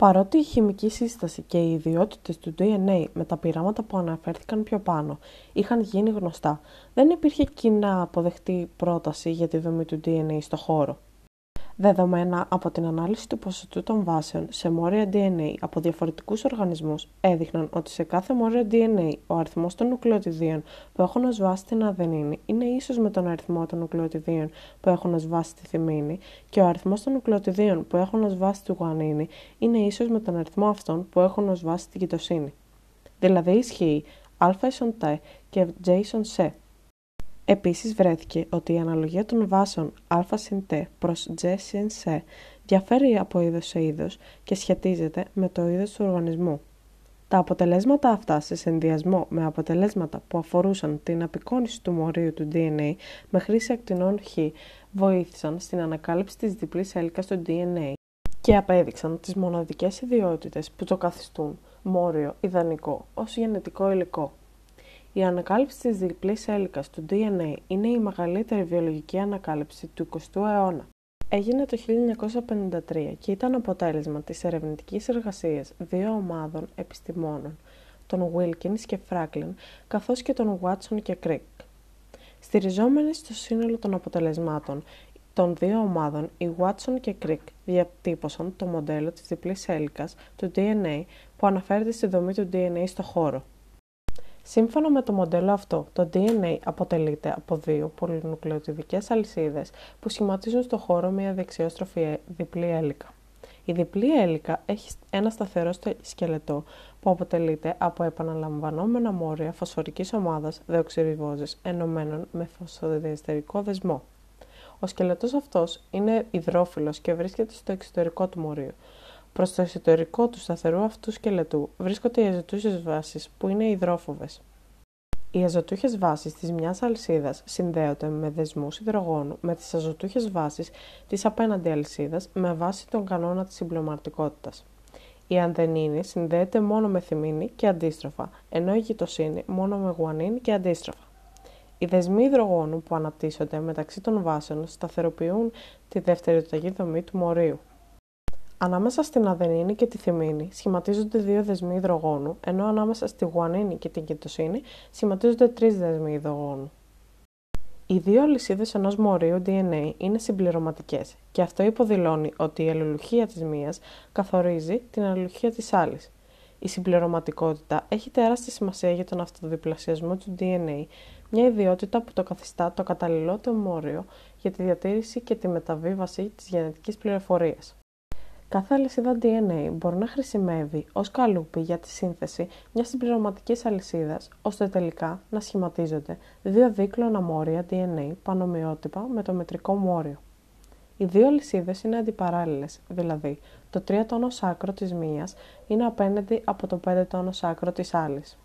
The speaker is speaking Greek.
Παρότι η χημική σύσταση και οι ιδιότητες του DNA με τα πειράματα που αναφέρθηκαν πιο πάνω είχαν γίνει γνωστά, δεν υπήρχε κοινά αποδεκτή πρόταση για τη δομή του DNA στο χώρο. Δεδομένα από την ανάλυση του ποσοτού των βάσεων σε μόρια DNA από διαφορετικούς οργανισμούς έδειχναν ότι σε κάθε μόρια DNA ο αριθμός των νουκλεοτιδίων που έχουν ως βάση την αδενίνη είναι ίσο με τον αριθμό των νουκλεοτιδίων που έχουν ως βάση τη θυμίνη και ο αριθμός των νουκλεοτιδίων που έχουν ως βάση τη γουανίνη είναι ίσο με τον αριθμό αυτών που έχουν ως βάση την κοιτοσύνη. Δηλαδή ισχύει α ίσον τ και j ίσον σε Επίσης βρέθηκε ότι η αναλογία των βάσεων α συν τ προς G συν σ διαφέρει από είδος σε είδος και σχετίζεται με το είδος του οργανισμού. Τα αποτελέσματα αυτά σε συνδυασμό με αποτελέσματα που αφορούσαν την απεικόνιση του μορίου του DNA με χρήση ακτινών Χ βοήθησαν στην ανακάλυψη της διπλής έλικας του DNA και απέδειξαν τις μοναδικές ιδιότητες που το καθιστούν μόριο ιδανικό ως γενετικό υλικό. Η ανακάλυψη της διπλής έλικας του DNA είναι η μεγαλύτερη βιολογική ανακάλυψη του 20ου αιώνα. Έγινε το 1953 και ήταν αποτέλεσμα της ερευνητικής εργασίας δύο ομάδων επιστημόνων, των Wilkins και Franklin, καθώς και των Watson και Crick. Στηριζόμενοι στο σύνολο των αποτελεσμάτων των δύο ομάδων, οι Watson και Crick διατύπωσαν το μοντέλο της διπλής έλικας του DNA που αναφέρεται στη δομή του DNA στο χώρο. Σύμφωνα με το μοντέλο αυτό, το DNA αποτελείται από δύο πολυνουκλεοτιδικές αλυσίδες που σχηματίζουν στο χώρο μια δεξιόστροφη διπλή έλικα. Η διπλή έλικα έχει ένα σταθερό σκελετό που αποτελείται από επαναλαμβανόμενα μόρια φωσφορικής ομάδας δεοξυριβόζης ενωμένων με φωσφοδιαστερικό δεσμό. Ο σκελετός αυτός είναι υδρόφιλος και βρίσκεται στο εξωτερικό του μορίου. Προς το εσωτερικό του σταθερού αυτού σκελετού βρίσκονται οι αζωτούχε βάσεις, που είναι υδρόφοβες. Οι αζωτούχες βάσεις της μιας αλυσίδας συνδέονται με δεσμούς υδρογόνου με τις αζωτούχες βάσεις της απέναντι αλυσίδας με βάση τον κανόνα της συμπληρωματικότητας. Η ανθενίνη συνδέεται μόνο με θυμίνη και αντίστροφα, ενώ η γητοσύνη μόνο με γουανίνη και αντίστροφα. Οι δεσμοί υδρογόνου που αναπτύσσονται μεταξύ των βάσεων σταθεροποιούν τη δεύτερη δομή του μορίου. Ανάμεσα στην αδενίνη και τη θυμίνη σχηματίζονται δύο δεσμοί υδρογόνου, ενώ ανάμεσα στη γουανίνη και την κοιτοσύνη σχηματίζονται τρεις δεσμοί υδρογόνου. Οι δύο αλυσίδες ενός μορίου DNA είναι συμπληρωματικές και αυτό υποδηλώνει ότι η αλληλουχία της μίας καθορίζει την αλληλουχία της άλλης. Η συμπληρωματικότητα έχει τεράστια σημασία για τον αυτοδιπλασιασμό του DNA, μια ιδιότητα που το καθιστά το καταλληλότερο μόριο για τη διατήρηση και τη μεταβίβαση της γενετικής πληροφορίας. Κάθε αλυσίδα DNA μπορεί να χρησιμεύει ως καλούπι για τη σύνθεση μιας συμπληρωματικής αλυσίδας, ώστε τελικά να σχηματίζονται δύο δίκλωνα μόρια DNA πανομοιότυπα με το μετρικό μόριο. Οι δύο αλυσίδες είναι αντιπαράλληλες, δηλαδή το 3 τόνος άκρο της μίας είναι απέναντι από το 5 τόνος άκρο της άλλης.